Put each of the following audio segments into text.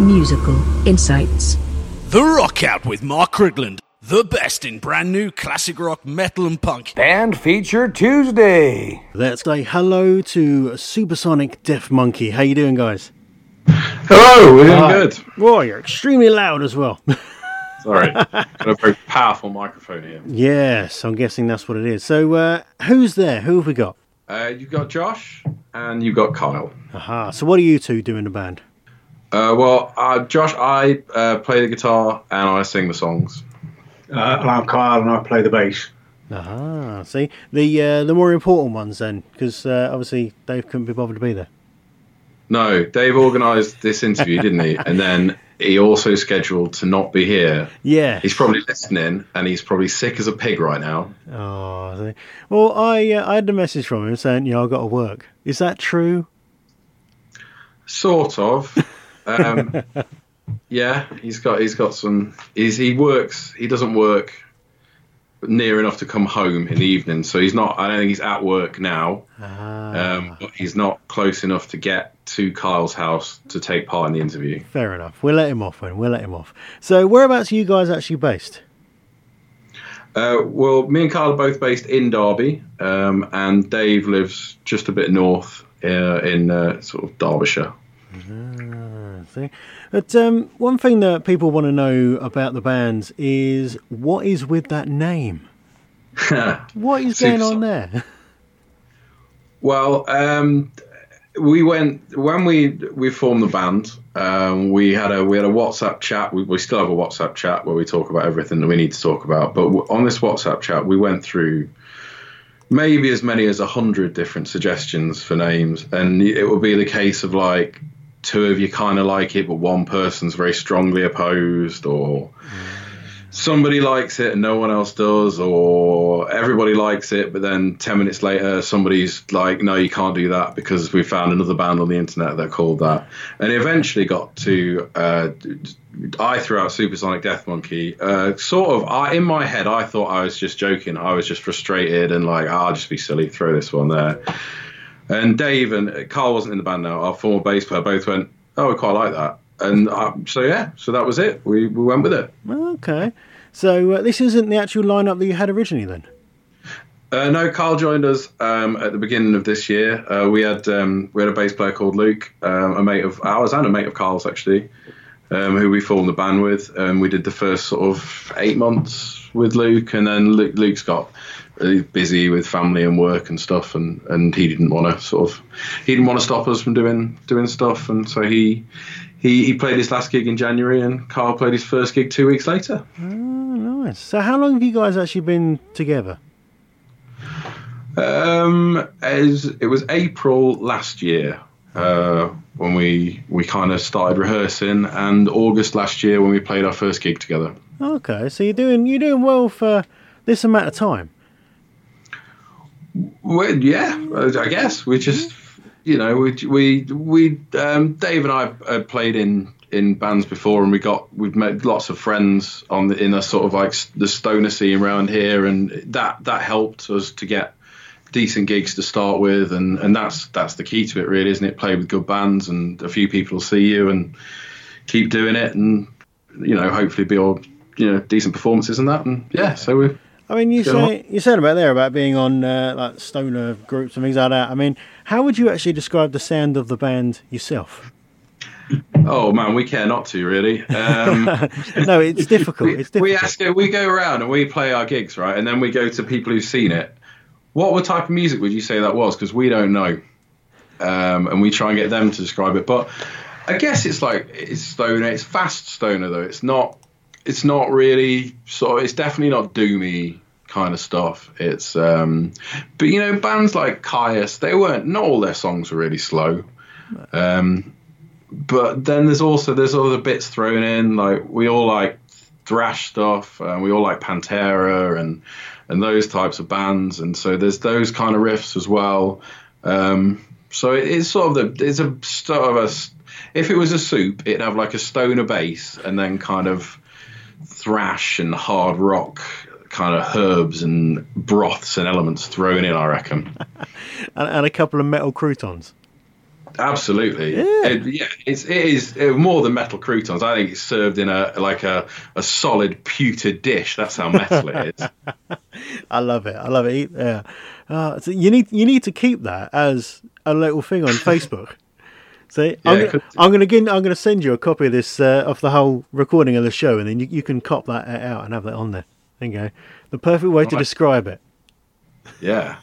Musical Insights. The Rock Out with Mark Rigland. The best in brand new classic rock, metal, and punk. Band Feature Tuesday. Let's say hello to Supersonic Death Monkey. How you doing, guys? Hello, we're doing Hi. good. Whoa, you're extremely loud as well. Sorry, got a very powerful microphone here. yes, I'm guessing that's what it is. So, uh, who's there? Who have we got? Uh, you've got Josh and you've got Kyle. Aha. So, what are you two doing in the band? Uh, well, uh, Josh, I uh, play the guitar and I sing the songs. Uh, and I'm Kyle, and I play the bass. Aha. See the uh, the more important ones then, because uh, obviously Dave couldn't be bothered to be there. No, Dave organised this interview, didn't he? And then he also scheduled to not be here. Yeah. He's probably listening and he's probably sick as a pig right now. Oh. Well, I uh, I had a message from him saying, "Yeah, I got to work." Is that true? Sort of. Um, yeah, he's got he's got some. He's, he works. He doesn't work near enough to come home in the evening, so he's not. I don't think he's at work now. Ah. Um, but he's not close enough to get to Kyle's house to take part in the interview. Fair enough. We'll let him off then. We'll let him off. So, whereabouts are you guys actually based? Uh, well, me and Kyle are both based in Derby, um, and Dave lives just a bit north uh, in uh, sort of Derbyshire. See. But um, one thing that people want to know about the bands is what is with that name? What is going on there? Well, um, we went when we we formed the band. Um, we had a we had a WhatsApp chat. We, we still have a WhatsApp chat where we talk about everything that we need to talk about. But on this WhatsApp chat, we went through maybe as many as a hundred different suggestions for names, and it will be the case of like two of you kind of like it, but one person's very strongly opposed, or somebody likes it and no one else does, or everybody likes it, but then 10 minutes later, somebody's like, no, you can't do that because we found another band on the internet that called that. And it eventually got to, uh, I threw out Supersonic Death Monkey. Uh, sort of, I, in my head, I thought I was just joking. I was just frustrated and like, "Ah, I'll just be silly, throw this one there. And Dave and Carl wasn't in the band now, our former bass player, both went, oh, we quite like that. And uh, so, yeah, so that was it. We, we went with it. Okay. So, uh, this isn't the actual lineup that you had originally then? Uh, no, Carl joined us um, at the beginning of this year. Uh, we had um, we had a bass player called Luke, um, a mate of ours and a mate of Carl's actually, um, who we formed the band with. And we did the first sort of eight months with Luke, and then Luke, Luke's got really busy with family and work and stuff, and, and he didn't want to sort of he didn't want to stop us from doing doing stuff, and so he. He, he played his last gig in January, and Carl played his first gig two weeks later. Oh, nice. So, how long have you guys actually been together? Um, as it was April last year uh, when we we kind of started rehearsing, and August last year when we played our first gig together. Okay, so you're doing you're doing well for this amount of time. Well, yeah, I guess we just you know we we we um, Dave and I had played in in bands before, and we got we've made lots of friends on the in a sort of like the stoner scene around here, and that that helped us to get decent gigs to start with, and and that's that's the key to it, really, isn't it? Play with good bands, and a few people will see you, and keep doing it, and you know hopefully be all you know decent performances and that, and yeah, so we. I mean, you Go say you said about there about being on uh, like stoner groups and things like that. I mean, how would you actually describe the sound of the band yourself? Oh man, we care not to really. Um, no, it's difficult. It's difficult. we ask, we go around and we play our gigs, right? And then we go to people who've seen it. What what type of music would you say that was? Because we don't know, um, and we try and get them to describe it. But I guess it's like it's stoner. It's fast stoner though. It's not. It's not really. Of, it's definitely not doomy kind of stuff. It's um, but you know bands like Kyuss, they weren't. Not all their songs were really slow. Um, but then there's also there's other bits thrown in. Like we all like thrash stuff, and we all like Pantera and and those types of bands, and so there's those kind of riffs as well. Um, so it, it's sort of the it's a sort of a if it was a soup, it'd have like a stoner base, and then kind of thrash and hard rock kind of herbs and broths and elements thrown in. I reckon. and, and a couple of metal croutons. Absolutely. Yeah. It, yeah, it's it is more than metal croutons. I think it's served in a like a, a solid pewter dish. That's how metal it is. I love it. I love it. Yeah. Uh, so you need you need to keep that as a little thing on Facebook. See, I'm, gonna, I'm gonna I'm gonna send you a copy of this uh, of the whole recording of the show, and then you, you can cop that out and have that on there. There you go. The perfect way to Right. describe it. Yeah,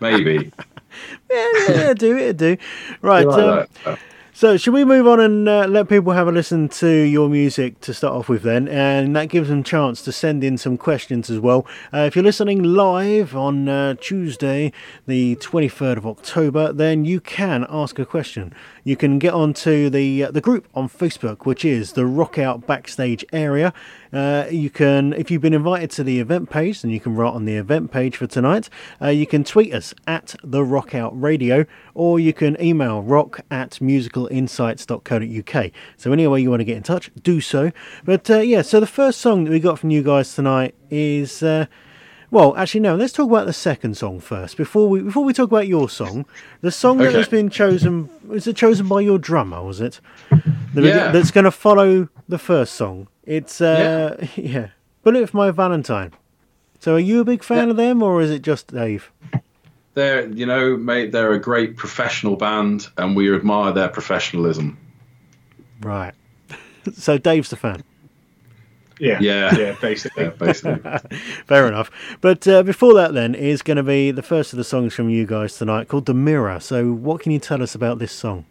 maybe. Yeah, yeah, do it, do. Right. Like um. So, should we move on and uh, let people have a listen to your music to start off with then? And that gives them a chance to send in some questions as well. Uh, if you're listening live on uh, Tuesday, the 23rd of October, then you can ask a question. You can get onto the uh, the group on Facebook, which is the Rock Out Backstage Area. Uh, you can, if you've been invited to the event page, then you can write on the event page for tonight. Uh, you can tweet us at the Rock Out Radio, or you can email rock at musicalinsights.co.uk. So any way you want to get in touch, do so. But uh, yeah, so the first song that we got from you guys tonight is. Well, actually, no. Let's talk about the second song first. Before we before we talk about your song, the song that has been chosen was it chosen by your drummer? Was it? The- Yeah. That's going to follow the first song. It's uh, yeah. Bullet for My Valentine. So, are you a big fan of them, or is it just Dave? They're you know, mate, they're a great professional band, and we admire their professionalism. Right. so, Dave's the fan. Yeah. Yeah. Yeah, basically. Yeah, basically. Fair enough. But uh, before that, then, is going to be the first of the songs from you guys tonight called The Mirror. So, what can you tell us about this song?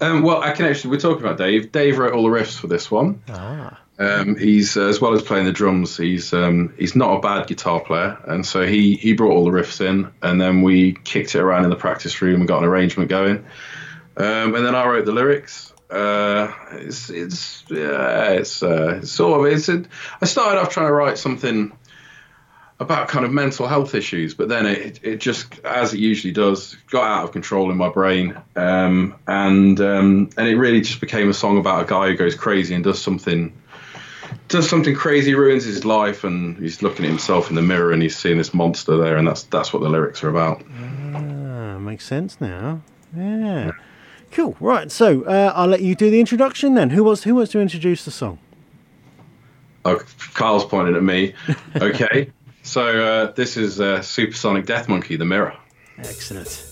Um, well, I can actually. We're talking about Dave. Dave wrote all the riffs for this one. Ah. Um, he's uh, as well as playing the drums. He's um, he's not a bad guitar player, and so he he brought all the riffs in, and then we kicked it around in the practice room and got an arrangement going. Um, and then I wrote the lyrics. Uh, it's it's yeah, it's, uh, it's sort of it's. A, I started off trying to write something about kind of mental health issues, but then it it just as it usually does got out of control in my brain, um, and um, and it really just became a song about a guy who goes crazy and does something does something crazy, ruins his life, and he's looking at himself in the mirror and he's seeing this monster there, and that's that's what the lyrics are about. Ah, makes sense now. Yeah. Cool. Right. So uh, I'll let you do the introduction then. Who wants Who wants to introduce the song? Oh, Kyle's pointing at me. Okay, so uh, this is uh, Supersonic Death Monkey, the mirror. Excellent.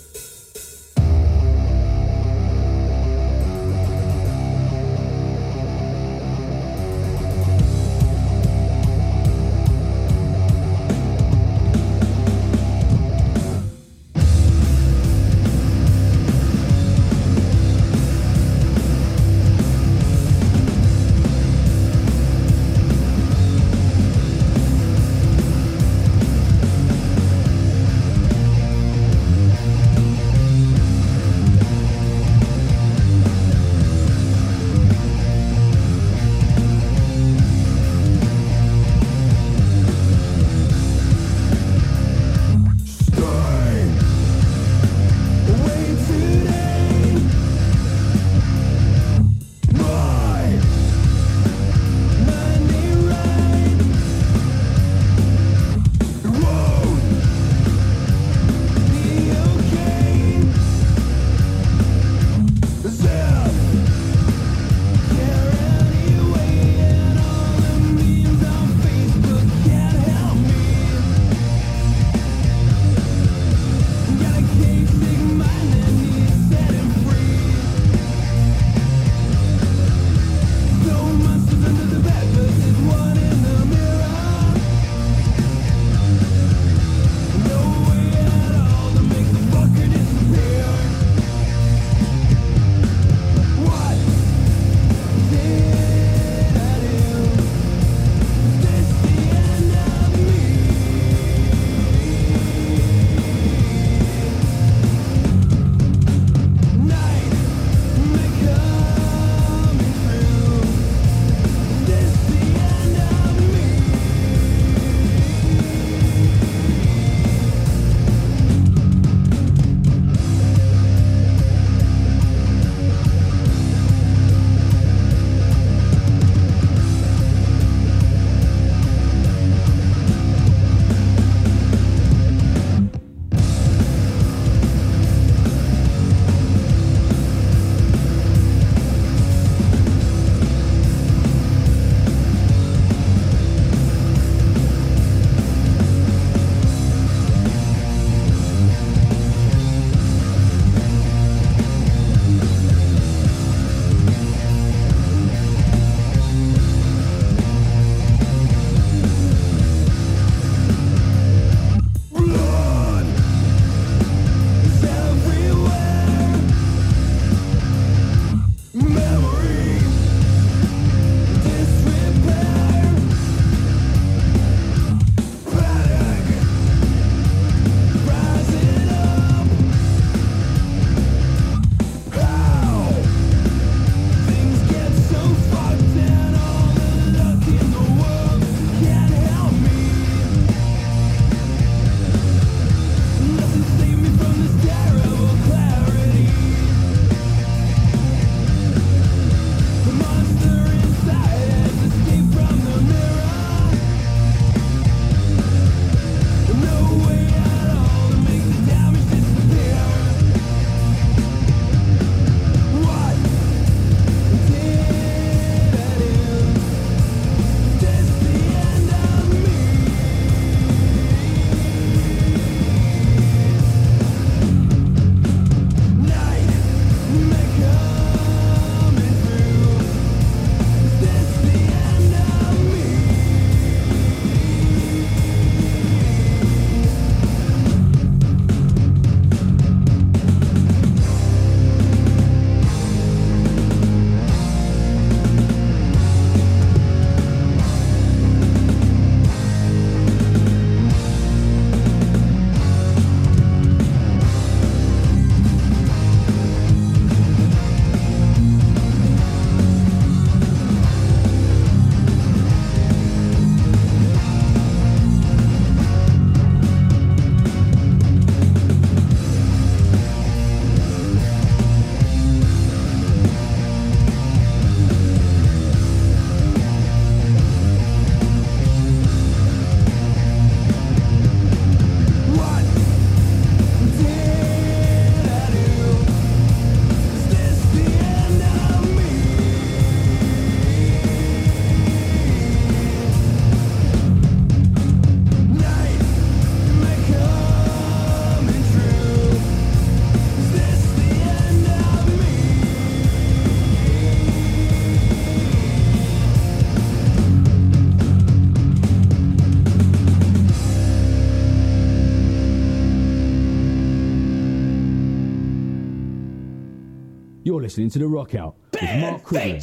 You're listening to The Rock Out with Mark Quigley.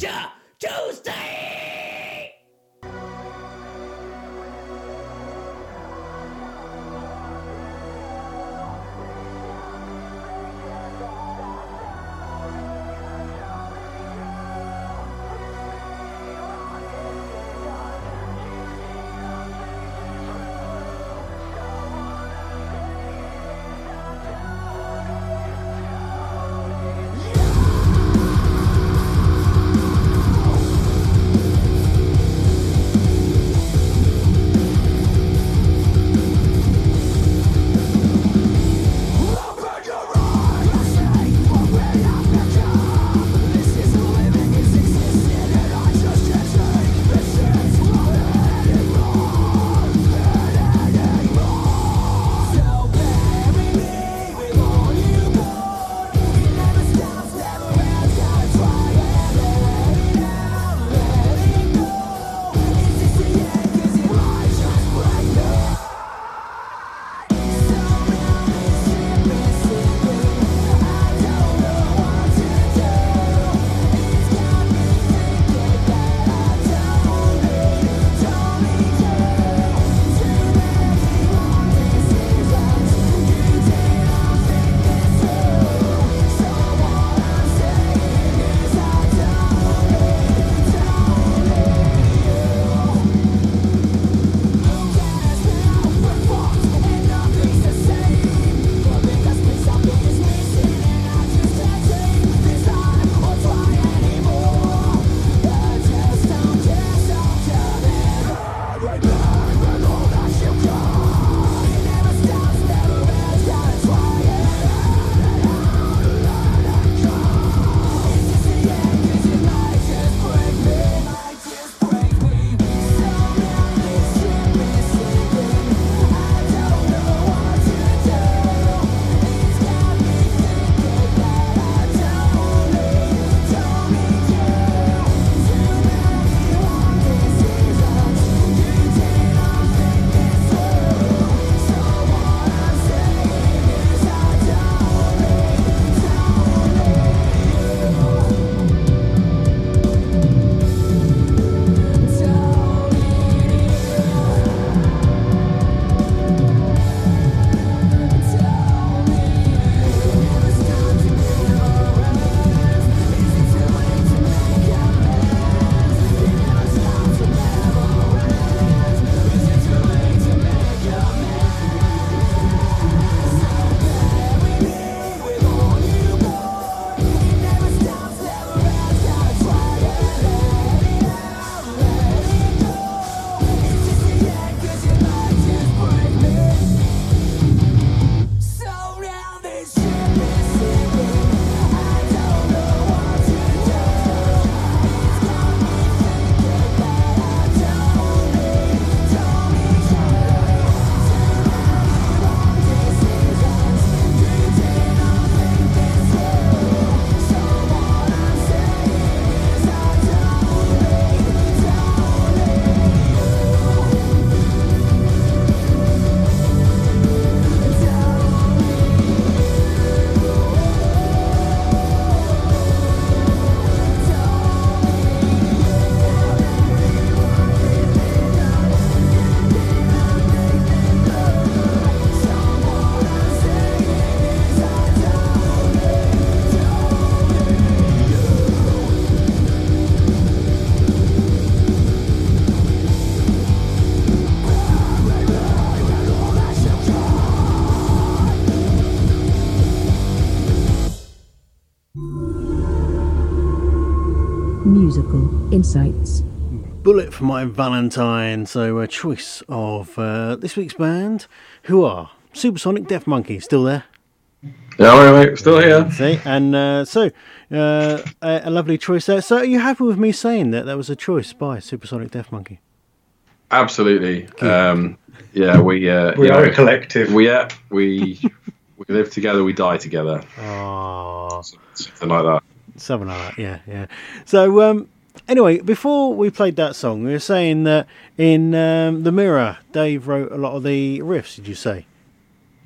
Insights. Bullet for My Valentine. So, a choice of uh, this week's band, who are Supersonic Death Monkey, still there? Yeah, all right, mate. Still here. See, and uh, so uh, a, a lovely choice there. So, are you happy with me saying that that was a choice by Supersonic Death Monkey? Absolutely. Um, yeah, we uh, We you are know, a collective. We yeah, we we live together, we die together, Oh, something like that. something like that. Yeah, yeah. So, um, anyway, before we played that song, we were saying that in um, the Mirror, Dave wrote a lot of the riffs. Did you say?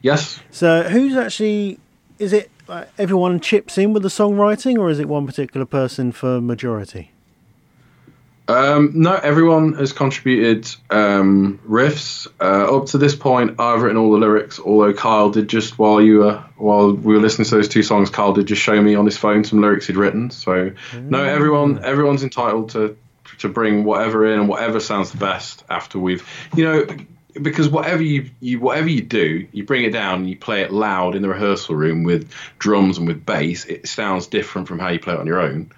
Yes. So, who's actually? Is it uh, everyone chips in with the songwriting, or is it one particular person for majority? Um, no, everyone has contributed um, riffs. Uh, up to this point, I've written all the lyrics. Although Kyle did just while you were while we were listening to those two songs, Kyle did just show me on his phone some lyrics he'd written. So no, everyone everyone's entitled to to bring whatever in and whatever sounds the best after we've you know because whatever you, you whatever you do, you bring it down and you play it loud in the rehearsal room with drums and with bass. It sounds different from how you play it on your own.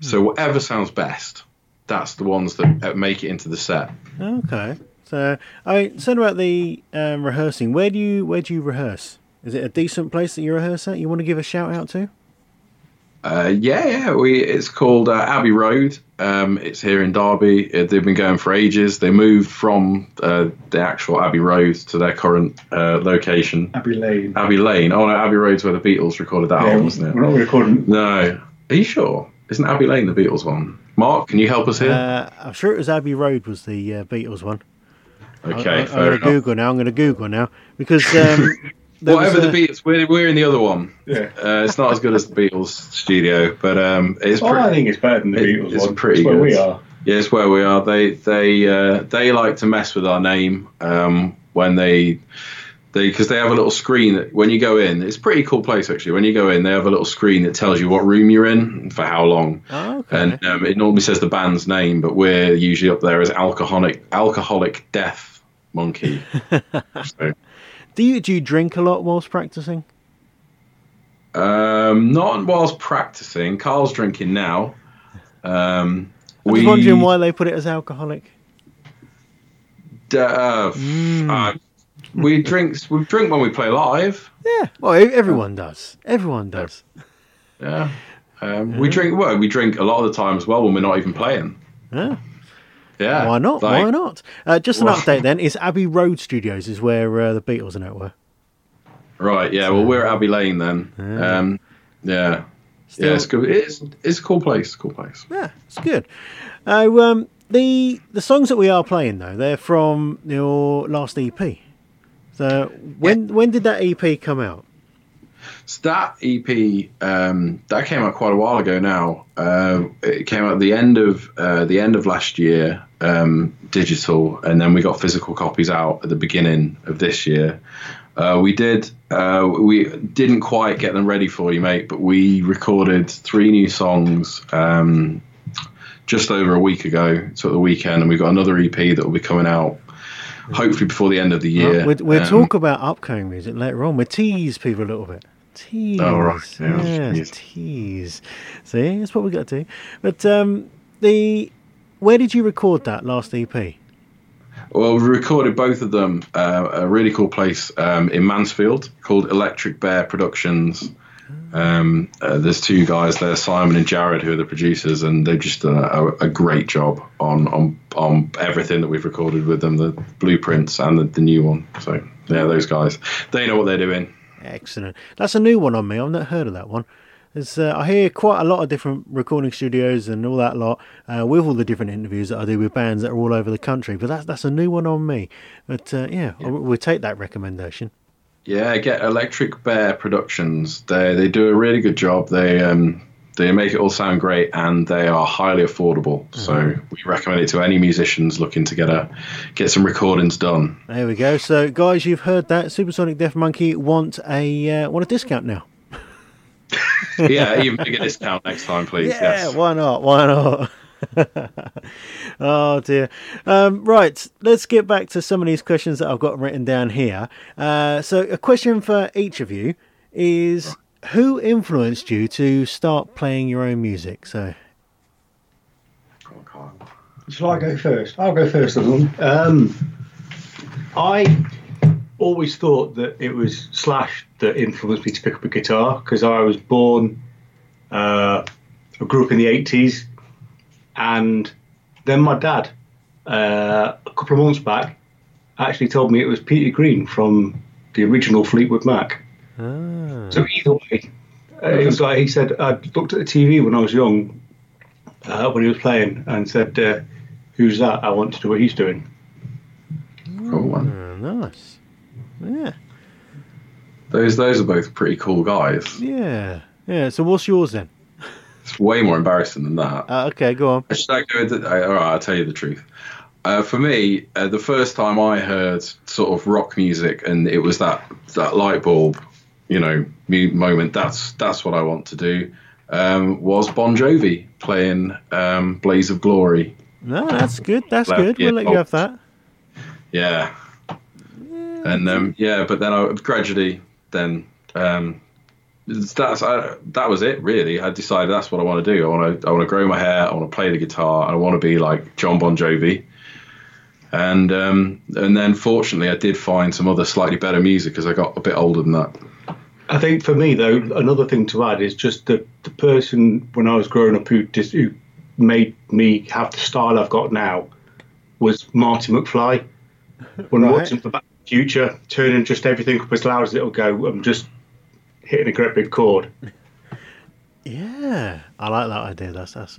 So whatever sounds best, that's the ones that uh, make it into the set. Okay. So, I said about the um, rehearsing. Where do you where do you rehearse? Is it a decent place that you rehearse at? You want to give a shout out to? Uh, yeah, yeah. We it's called uh, Abbey Road. Um, it's here in Derby. Uh, they've been going for ages. They moved from uh, the actual Abbey Road to their current uh, location, Abbey Lane. Abbey Lane. Oh no, Abbey Road's where the Beatles recorded that Yeah, album, isn't it? we're not recording. No. Are you sure? Isn't Abbey Lane the Beatles one? Mark, can you help us here? Uh, I'm sure it was Abbey Road was the uh, Beatles one. okay, I, am fair going to. Google now. I'm going to Google now because um, Whatever a- the Beatles, we're, we're in the other one. Yeah. Uh, it's not as good as the Beatles studio, but um, it's I pretty. think it's better than the It- Beatles it's one. pretty It's where we good. are. Yeah, it's where we are. They they uh, they like to mess with our name um, when they they because they have a little screen that when you go in. It's a pretty cool place actually. When you go in, they have a little screen that tells you what room you're in for how long. Oh, okay. And um, it normally says the band's name, but we're usually up there as alcoholic alcoholic death monkey. so, do you do you drink a lot whilst practicing? um, not whilst practicing. Carl's drinking now. Um, I was wondering why they put it as alcoholic. Uh, f- uh, we drink. We drink when we play live. Yeah, well, everyone does. Everyone does. Yeah. Um, We drink. Well, we drink a lot of the time as well when we're not even playing. Yeah. Yeah. Why not? Like- Why not? Uh, just an Well- update then. is Abbey Road Studios is where uh, the Beatles and that were. Right. Yeah. Well, we're at Abbey Lane then. Um, yeah. Still- Yeah. It's good. It's it's a cool place. Cool place. Yeah, it's good. Uh, um, the the songs that we are playing though, they're from your last EP. So when when did that EP come out? So that EP um, that came out quite a while ago now. Uh, it came out at the end of uh, the end of last year, um, digital, and then we got physical copies out at the beginning of this year. Uh, we did. Uh, we didn't quite get them ready for you, mate, but we recorded three new songs um, just over a week ago, so at the weekend, and we've got another EP that will be coming out hopefully before the end of the year. We'll, we'll Um, talk about upcoming music later on. We'll tease people a little bit. Tease. Oh, right, yeah, Yes, yes. tease. See, that's what we got to do. But um, the where did you record that last EP? Well, we recorded both of them uh, a really cool place um, in Mansfield called Electric Bear Productions. Um, uh, there's two guys there, Simon and Jared, who are the producers, and they've just done a, a great job on, on on everything that we've recorded with them, the blueprints and the, the new one. So yeah, those guys, they know what they're doing. Excellent. That's a new one on me. I've not heard of that one. Uh, I hear quite a lot of different recording studios and all that lot uh, with all the different interviews that I do with bands that are all over the country. But that's that's a new one on me. But uh, yeah, I- we'll take that recommendation. Yeah, get Electric Bear Productions. They they do a really good job. They um they make it all sound great and they are highly affordable. So we recommend it to any musicians looking to get a get some recordings done. There we go. So guys, you've heard that Supersonic Death Monkey want a uh, want a discount now. yeah, even bigger discount next time, please. Yeah, yes. why not? Why not? oh dear. Um, right, let's get back to some of these questions that I've got written down here. Uh, so, a question for each of you is: Who influenced you to start playing your own music? So, Shall I go first? I'll go first of them. Um, I always thought that it was Slash that influenced me to pick up a guitar because I was born, uh, I grew up in the 80s, and then my dad, uh, a couple of months back, actually told me it was Peter Green from the original Fleetwood Mac. Ah. So either way, uh, it was like he said, I looked at the TV when I was young, uh, when he was playing, and said, uh, "Who's that? I want to do what he's doing." Cool one. uh, nice. Yeah. those those are both pretty cool guys. Yeah. Yeah. So what's yours then? It's way more embarrassing than that. Uh, okay, go on. Should I go? The, uh, all right, I'll tell you the truth. Uh, for me, uh, the first time I heard sort of rock music and it was that that light bulb, you know, moment. That's that's what I want to do. Um, was Bon Jovi playing um, "Blaze of Glory"? No, that's good. That's good. We'll yeah, let you have that. Yeah. And um, yeah, but then I gradually then um, that's I, that was it really. I decided that's what I want to do. I want to I want to grow my hair. I want to play the guitar. I want to be like Jon Bon Jovi. And um, and then fortunately I did find some other slightly better music as I got a bit older than that. I think for me though, another thing to add is just that the person when I was growing up who dis, who made me have the style I've got now was Marty McFly. When Right. watching for Back to the Future, turning just everything up as loud as it'll go, I'm just hitting a great big chord. Yeah, I like that idea. That's that's.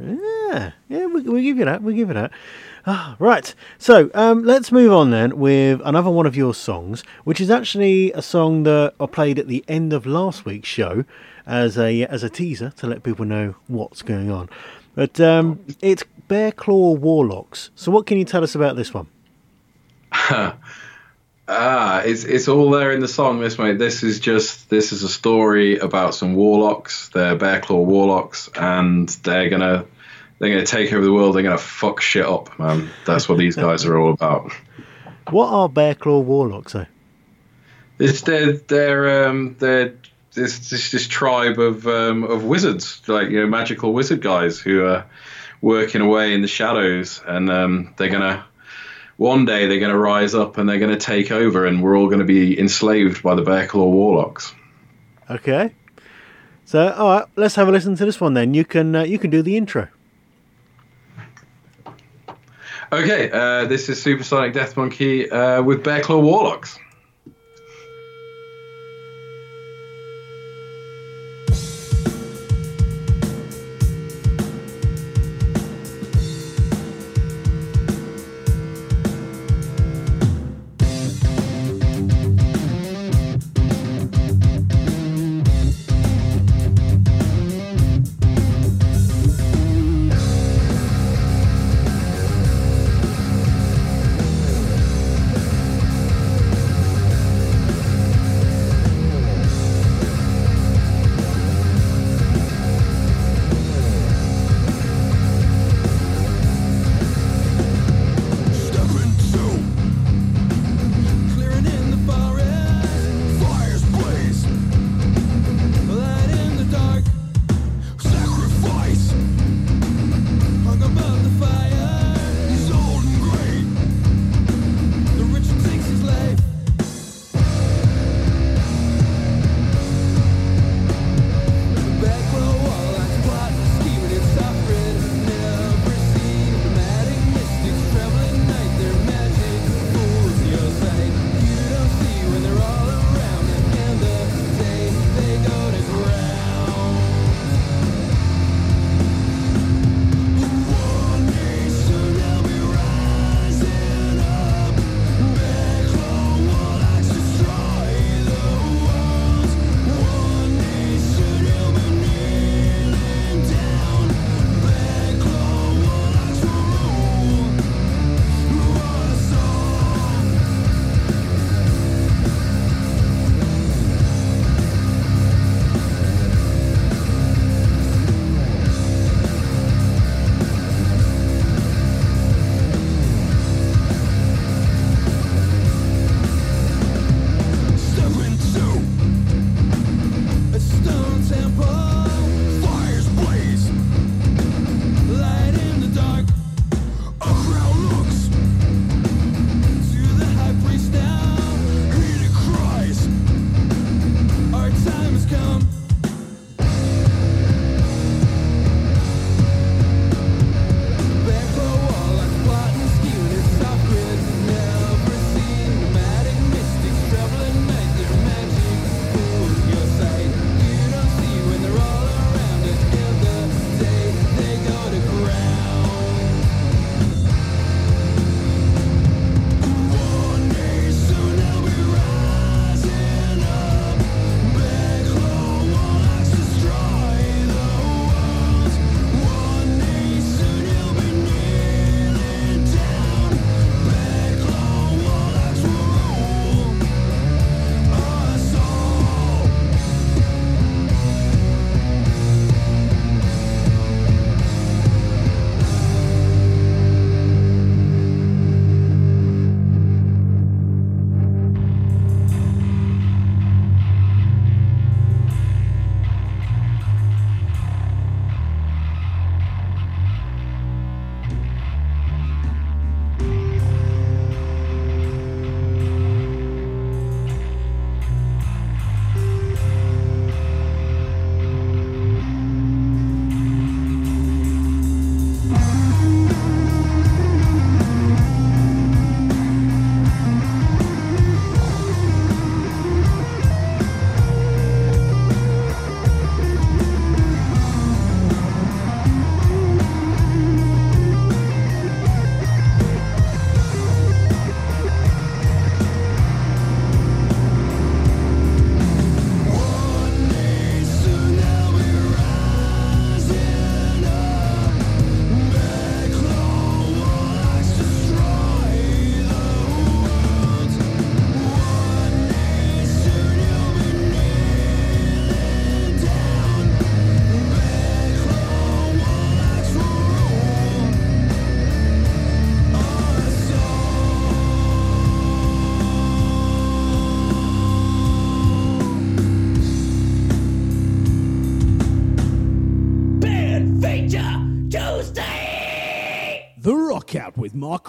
Yeah, yeah, we we give you that. We give you that. Ah, right. So um, let's move on then with another one of your songs, which is actually a song that I played at the end of last week's show as a as a teaser to let people know what's going on. But um, it's Bear Claw Warlocks. So what can you tell us about this one? Ah, it's it's all there in the song. This mate, this is just this is a story about some warlocks. They're bear claw warlocks, and they're gonna they're gonna take over the world. They're gonna fuck shit up, man. That's what these guys are all about. What are Bear Claw Warlocks? Though? It's they're they're um they're this this this tribe of um of wizards, like you know magical wizard guys who are working away in the shadows, and um they're gonna one day they're gonna rise up and they're gonna take over, and we're all gonna be enslaved by the bear claw warlocks. Okay. So all right, let's have a listen to this one then. You can uh, you can do the intro. Okay, uh, this is Supersonic Death Monkey uh, with Bear Claw Warlocks.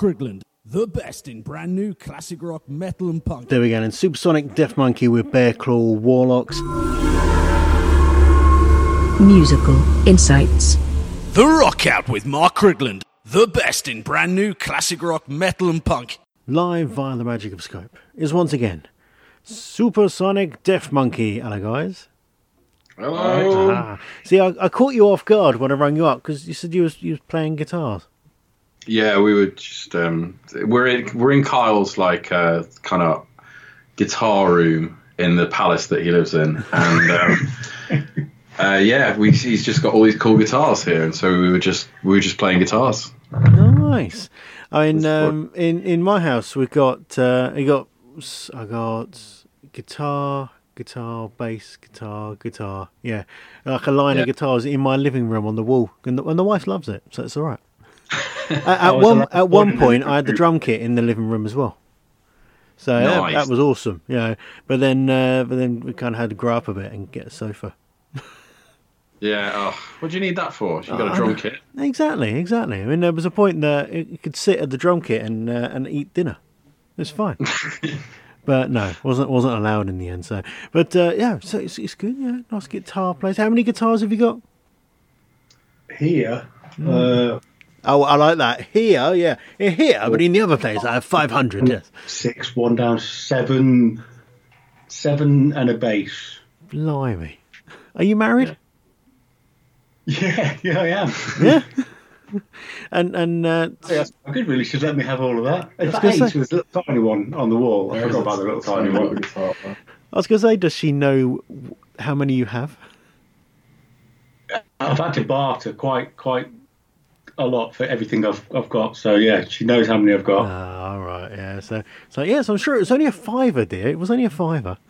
With Mark Rigland. The best in brand new classic rock, metal, and punk. There we go. And Supersonic Death Monkey with Bear Claw Warlocks. Musical Insights. The Rock Out with Mark Rigland. The best in brand new classic rock, metal, and punk. Live via the magic of Skype is once again Supersonic Death Monkey. Hello, guys. Hello. Ah. See, I, I caught you off guard when I rang you up because you said you was you was playing guitars. Yeah, we were just um, we're in we're in Kyle's like uh, kind of guitar room in the palace that he lives in, and um, uh, yeah, we he's just got all these cool guitars here, and so we were just we were just playing guitars. Nice. I mean, um, in in my house we've got uh, I got I got guitar, guitar, bass, guitar, guitar. Yeah, like a line Yeah. of guitars in my living room on the wall, and the, and the wife loves it, so it's all right. At at Oh, one at one point, I had the the drum kit in the living room as well. So that, Nice. that was awesome, you know. But then, uh, but then we kind of had to grow up a bit and get a sofa. Yeah. Oh, what do you need that for? You got Oh, a drum kit? Exactly, exactly. I mean, there was a point that you could sit at the drum kit and uh, and eat dinner. It's fine. but no, wasn't wasn't allowed in the end. So, but uh, yeah, so it's, it's good. Yeah, nice guitar players. How many guitars have you got? Here, uh, Oh, I like that. Here, yeah, Yeah, here, but in the other place, I have five hundred. Yes, six, one down, seven, seven, and a bass. blimey. Are you married? Yeah, yeah, I am. Yeah. and and uh, Yeah, I could really should let me have all of that. In was fact, eight say- was a little tiny one on the wall. I forgot about the little tiny one. I was going to say, does she know how many you have? I've had to barter quite quite a lot for everything I've I've got. So yeah, she knows how many I've got. Ah, all right, yeah. So, so yes, I'm sure it was only a fiver, dear. It was only a fiver.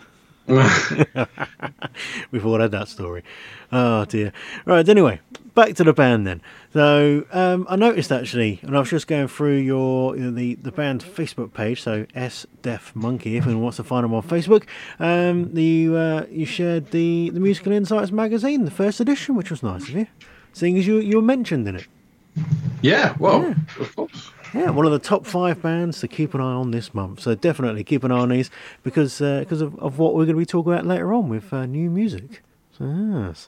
We've all had that story. Oh dear. Right. Anyway, back to the band then. So um, I noticed actually, and I was just going through your you know, the the band Facebook page. So S Death Monkey, if anyone wants to find them on Facebook. Um, you uh, you shared the the Musical Insights magazine, the first edition, which was nice of you, seeing as you you were mentioned in it. Yeah. Well, of course. Yeah, one of the top five bands to keep an eye on this month. So definitely keep an eye on these because uh, because of, of what we're going to be talking about later on with uh, new music. So yes.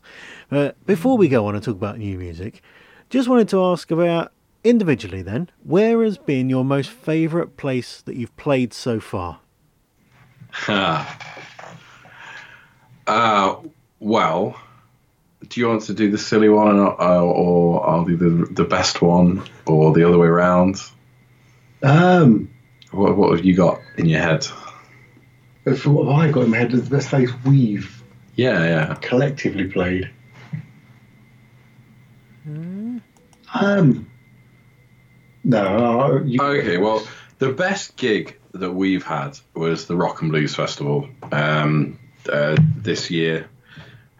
But before we go on and talk about new music, just wanted to ask about individually then, where has been your most favourite place that you've played so far? Uh, well, do you want to do the silly one, or, or I'll do the the best one, or the other way around? Um, What what have you got in your head? for what have I got in my head? The best place we've Yeah, yeah. collectively played. Um, no. You, Okay, well, the best gig that we've had was the Rock and Blues Festival um, uh, this year.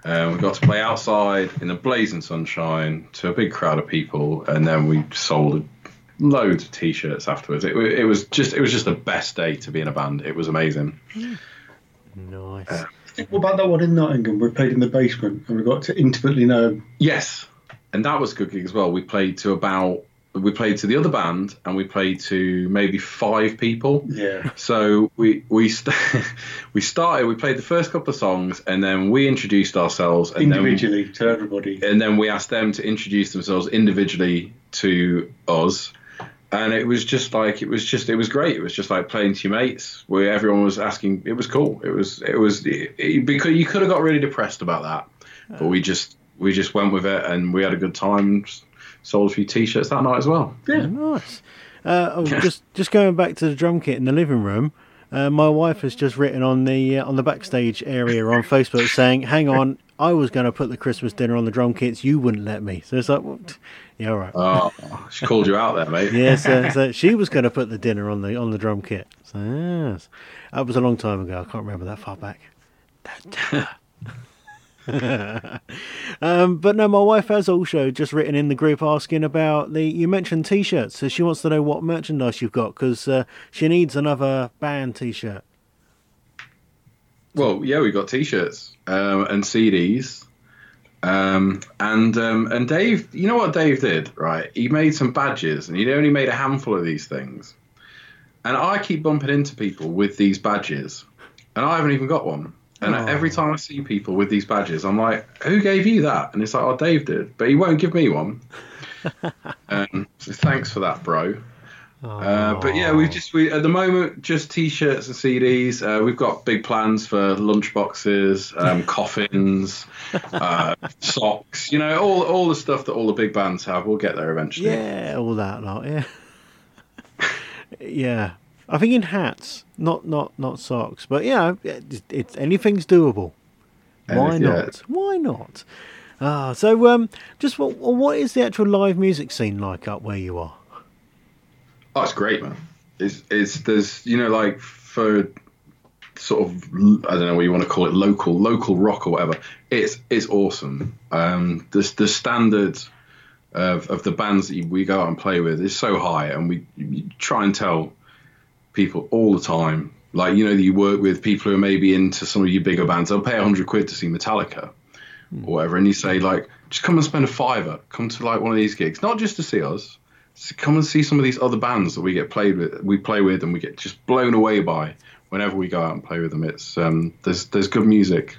Um, we got to play outside in the blazing sunshine to a big crowd of people, and then we sold loads of T-shirts afterwards. It, it was just it was just the best day to be in a band. It was amazing. Nice. What about that one in Nottingham? We played in the basement and we got to intimately know. Yes, and that was a good gig as well. We played to about we played to the other band, and we played to maybe five people. Yeah. So we we st- we started. We played the first couple of songs, and then we introduced ourselves, and Individually to everybody. and then we asked them to introduce themselves individually to us. And it was just like it was just it was great. It was just like playing to your mates, where everyone was asking. It was cool. It was it was it, it- because you could have got really depressed about that, but we just we just went with it, and we had a good time. Sold a few t-shirts that night as well. Yeah. Nice. Uh, oh, just just going back to the drum kit in the living room. Uh, my wife has just written on the uh, on the backstage area on Facebook saying, "Hang on, I was going to put the Christmas dinner on the drum kits. You wouldn't let me." So it's like, well, yeah, all right. Oh, she called you out there, mate. yeah, so, so she was going to put the dinner on the on the drum kit. So yes, that was a long time ago. I can't remember that far back. Don't tell her. um, but no, my wife has also just written in the group asking about the. You mentioned t-shirts, so she wants to know what merchandise you've got because uh, she needs another band t-shirt. Well, yeah, we've got t-shirts um, and CDs. Um, and um, and Dave, you know what Dave did, right? He made some badges, and he'd only made a handful of these things. And I keep bumping into people with these badges, and I haven't even got one. And Oh. every time I see people with these badges, I'm like, "Who gave you that?" And it's like, "Oh, Dave did," but he won't give me one. um, so thanks for that, bro. Uh, but yeah, we've just we at the moment just t-shirts and CDs. Uh, we've got big plans for lunchboxes, um, coffins, uh, socks. You know, all all the stuff that all the big bands have. We'll get there eventually. Yeah, all that lot. Yeah, yeah. I think in hats, not not not socks, but yeah, it's, it's anything's doable. Why Anything, not? yeah. Why not? Ah, so um, just what what is the actual live music scene like up where you are? Oh, it's great, man. It's it's there's you know like for sort of I don't know what you want to call it, local local rock or whatever. It's it's awesome. Um, the the standards of of the bands that we go out and play with is so high, and we, we try and tell people all the time. Like you know you work with people who are maybe into some of your bigger bands. They'll pay hundred quid to see Metallica or whatever, and you say like, just come and spend a fiver. Come to like one of these gigs, not just to see us. Come and see some of these other bands that we get played with, we play with, and we get just blown away by whenever we go out and play with them. It's um, there's there's good music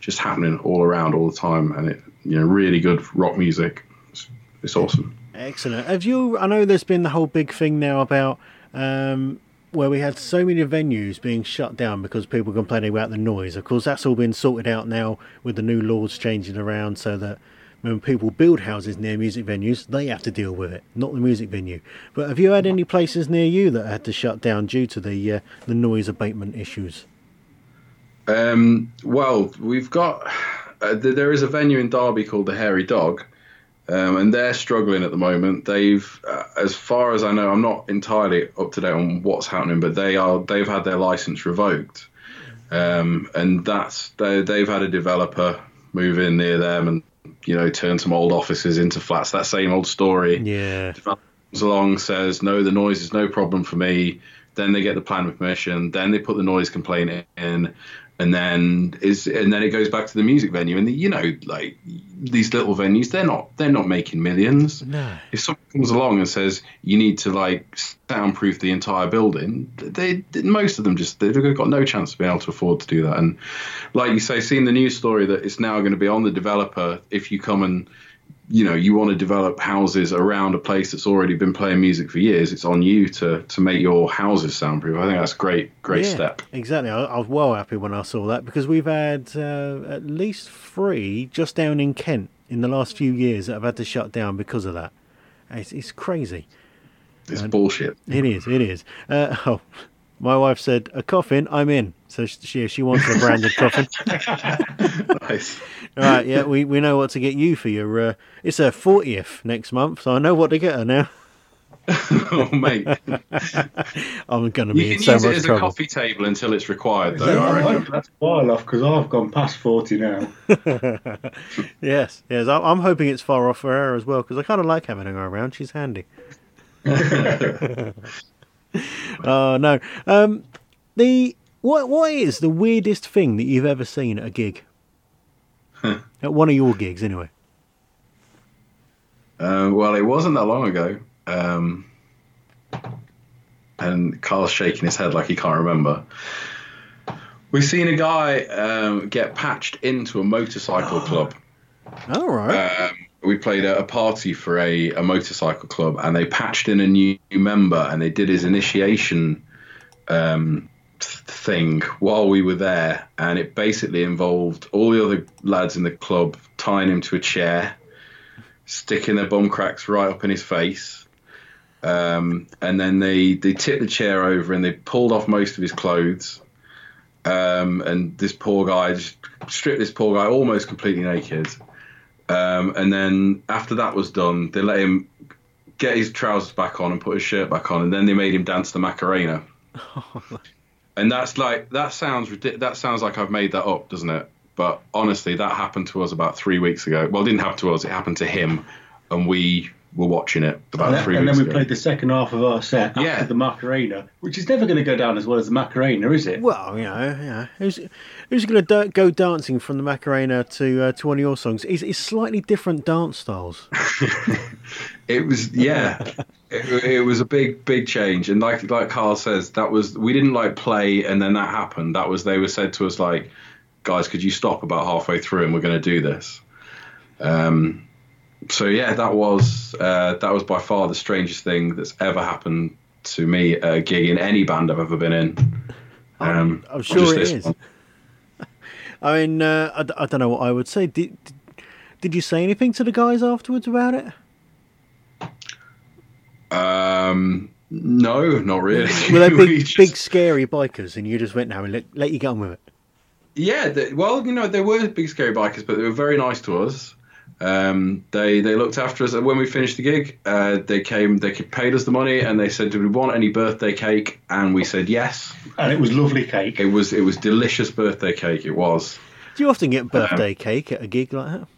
just happening all around all the time, and it you know really good rock music. It's, it's awesome. Excellent. Have you? I know there's been the whole big thing now about um, where we had so many venues being shut down because people complaining about the noise. Of course, that's all been sorted out now with the new laws changing around so that when people build houses near music venues, they have to deal with it, not the music venue. But have you had any places near you that had to shut down due to the uh, the noise abatement issues? Um, well, we've got uh, there is a venue in Derby called the Hairy Dog, um, and they're struggling at the moment. They've, uh, as far as I know, I'm not entirely up to date on what's happening, but they are they've had their license revoked, um, and that's they, they've had a developer move in near them and you know turn some old offices into flats. That same old story Yeah. comes along, says, no, the noise is no problem for me. Then they get the plan permission. Then they put the noise complaint in, and then is and then it goes back to the music venue. And the, you know, like these little venues, they're not they're not making millions. No. If someone comes along and says you need to like soundproof the entire building, they most of them just they've got no chance of being able to afford to do that. And like you say, seeing the news story that it's now going to be on the developer if you come and you know you want to develop houses around a place that's already been playing music for years it's on you to to make your houses soundproof i think that's a great great yeah, step Exactly. I, I was well happy when I saw that because we've had uh, at least three just down in Kent in the last few years that have had to shut down because of that. It's, it's crazy. it's bullshit It is. It is. Uh, oh, my wife said a coffin. I'm in. So she she wants a branded coffin. nice All right. Yeah, we, we know what to get you for your. Uh, it's her fortieth next month, so I know what to get her now. oh mate I'm going to be you in can so use it much as a coffee table until it's required though I I reckon. that's far off because I've gone past 40 now. Yes, yes. I- I'm hoping it's far off for her as well because I kind of like having her around. She's handy. Oh no. Um, the what what is the weirdest thing that you've ever seen at a gig? at one of your gigs, anyway. Uh, well, it wasn't that long ago. Um, and Carl's shaking his head like he can't remember. We've seen a guy um, get patched into a motorcycle club. All right. Um, we played at a party for a, a motorcycle club, and they patched in a new member, and they did his initiation um, thing while we were there, and it basically involved all the other lads in the club tying him to a chair, sticking their bum cracks right up in his face. Um, and then they, they tipped the chair over and they pulled off most of his clothes. Um, and this poor guy just stripped this poor guy almost completely naked. Um, and then after that was done, they let him get his trousers back on and put his shirt back on, and then they made him dance the Macarena. and that's like that sounds that sounds like I've made that up, doesn't it? But honestly, that happened to us about three weeks ago. Well, it didn't happen to us; it happened to him, and we were watching it about And then, three and weeks then we ago. played the second half of our set Yeah. after the Macarena, which is never going to go down as well as the Macarena, is it? Well, you know, yeah. Who's who's going to da- go dancing from the Macarena to uh, to one of your songs? It's, it's slightly different dance styles. It was yeah, it, it was a big big change, and like like Carl says, that was we didn't like play and then that happened. That was they were said to us like, guys, could you stop about halfway through and we're going to do this. Um, so yeah, that was uh, that was by far the strangest thing that's ever happened to me a gig in any band I've ever been in. Um, I'm or sure it is. one. I mean, uh, I, I don't know what I would say. Did, did did you say anything to the guys afterwards about it? Um, no, not really. Were they We big, just- big, scary bikers, and you just went, "No, let, let you get on with it." Yeah, they, well, you know, they were big scary bikers, but they were very nice to us. Um, they they looked after us, and when we finished the gig, uh, they came, they paid us the money, and they said, "Do we want any birthday cake?" And we said yes. And it was lovely cake. It was it was delicious birthday cake. It was. Do you often get birthday cake at a gig like that?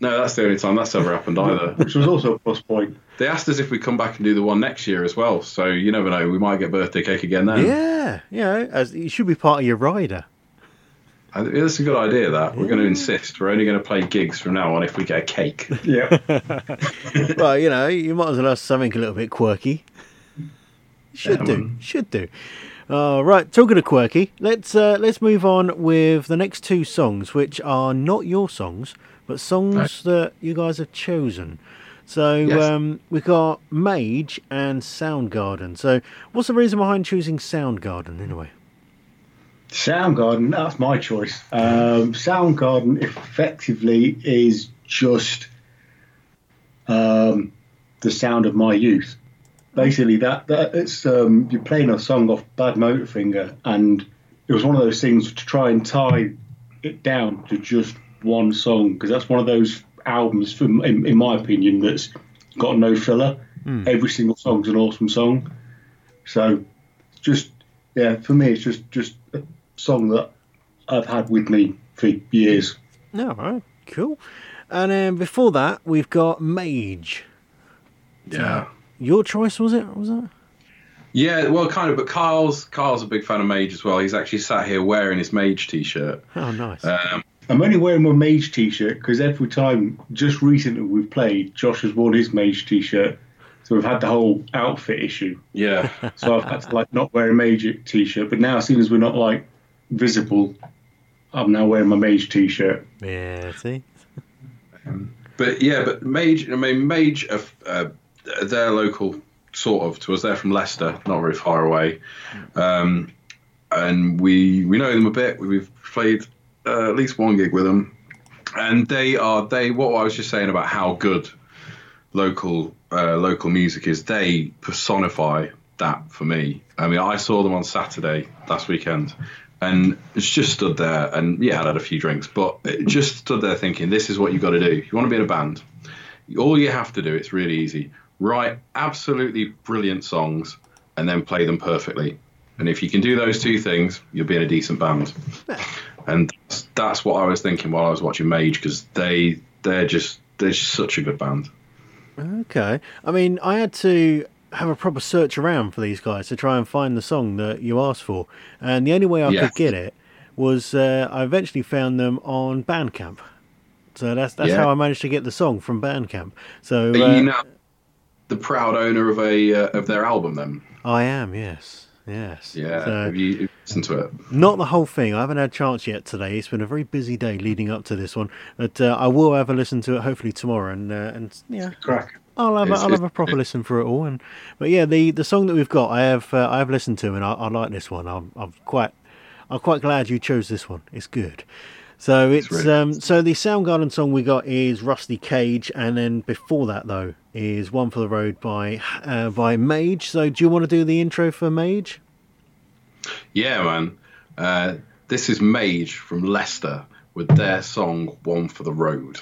No, that's the only time that's ever happened either. Which was also a plus point. they asked us if we come back and do the one next year as well. So you never know, we might get birthday cake again then. yeah, you know, as you should be part of your rider. I think that's a good idea. That we're going to insist. We're only going to play gigs from now on if we get a cake. Yeah. well, you know, you might as well have something a little bit quirky. Should Yeah, do, man. should do. All right, talking of quirky, let's uh, let's move on with the next two songs, which are not your songs, but songs that you guys have chosen. So Yes. um, we've got Mage and Soundgarden. So what's the reason behind choosing Soundgarden anyway? Soundgarden, that's my choice. Um, Soundgarden effectively is just um, the sound of my youth. Basically, that, that it's um, you're playing a song off Badmotorfinger, and it was one of those things to try and tie it down to just one song because that's one of those albums, from, in, in my opinion, that's got no filler. Every single song's an awesome song. So, just yeah, for me, it's just just song that I've had with me for years. No, all right, cool. And then before that, we've got Mage. Yeah. Your choice was it? Was it? Yeah, well, kind of. But Kyle's Kyle's a big fan of Mage as well. He's actually sat here wearing his Mage T-shirt. Oh, nice. Um, I'm only wearing my Mage T-shirt because every time, just recently we've played, Josh has worn his Mage T-shirt, so we've had the whole outfit issue. yeah, So I've had to like not wear a Mage T-shirt, but now, as soon as we're not like visible, I'm now wearing my Mage T-shirt. yeah, see. but yeah, but Mage. I mean, Mage. Uh, uh, they're local, sort of, to us. They're from Leicester, not very far away. Um, and we we know them a bit. We've played uh, at least one gig with them, and they are they. What I was just saying about how good local uh, local music is, they personify that for me. I mean, I saw them on Saturday last weekend, and it's just stood there, and yeah, I'd had a few drinks, but it just stood there thinking, this is what you've got to do. If you want to be in a band, all you have to do, it's really easy. Write absolutely brilliant songs and then play them perfectly. And if you can do those two things, you'll be in a decent band. And that's, that's what I was thinking while I was watching Mage because they they're just they're just such a good band. Okay. I mean, I had to have a proper search around for these guys to try and find the song that you asked for, and the only way I Yeah. could get it was uh, I eventually found them on Bandcamp. So that's that's Yeah. how I managed to get the song from Bandcamp. So Are uh, you now the proud owner of a uh, of their album then? I am, yes, yes. Yeah. So- have you listened to it? Not the whole thing. I haven't had a chance yet today. It's been a very busy day leading up to this one, but uh, I will have a listen to it hopefully tomorrow. And uh, and yeah, Crack. I'll have a, It's- I'll have a proper listen for it all. And but yeah, the the song that we've got, I have uh, I have listened to, and I, I like this one. I'm I'm quite I'm quite glad you chose this one. It's good. So it's, really um so the Soundgarden song we got is Rusty Cage, and then before that though is One for the Road by uh, by Mage. So do you want to do the intro for Mage? Yeah, man. Uh, this is Mage from Leicester with their song "One for the Road."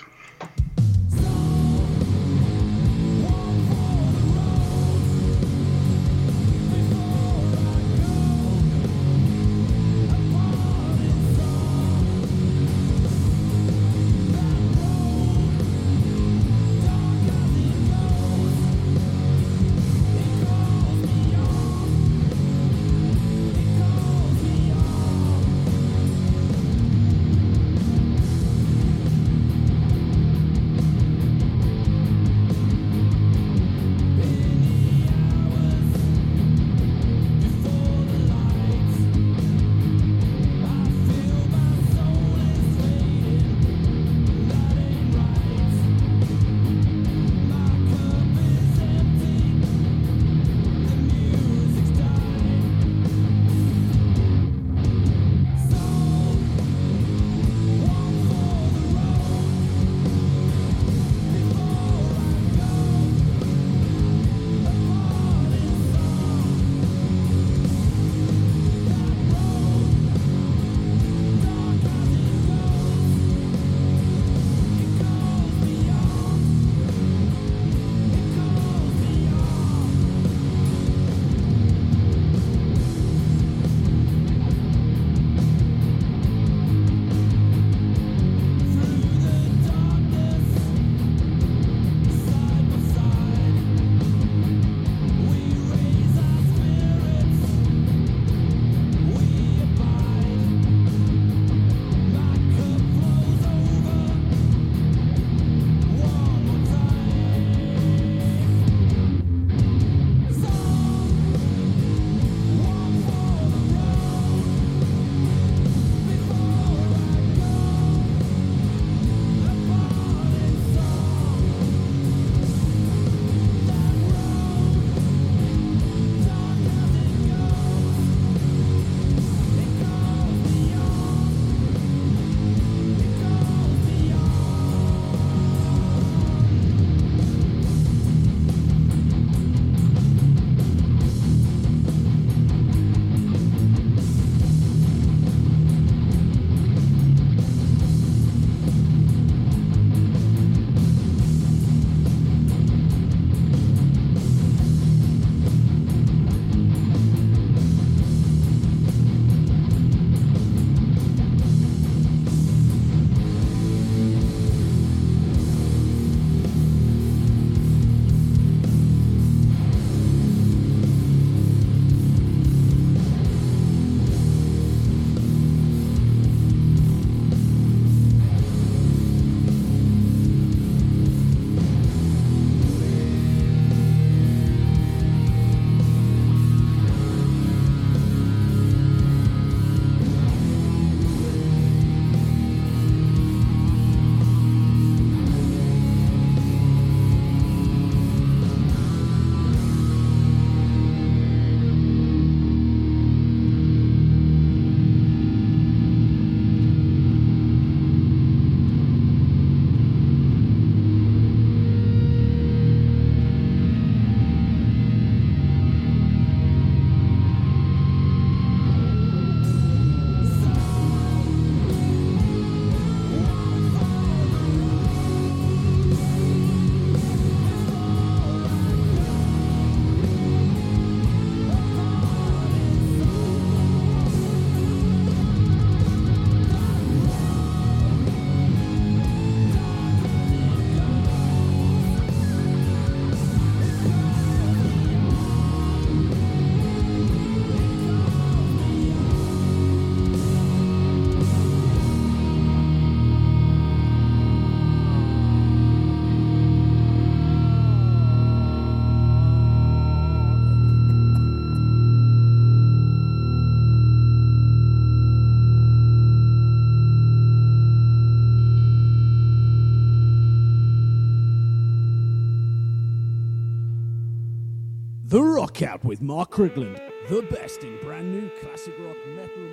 The Rock Out with Mark Krigland, the best in brand new classic rock, metal,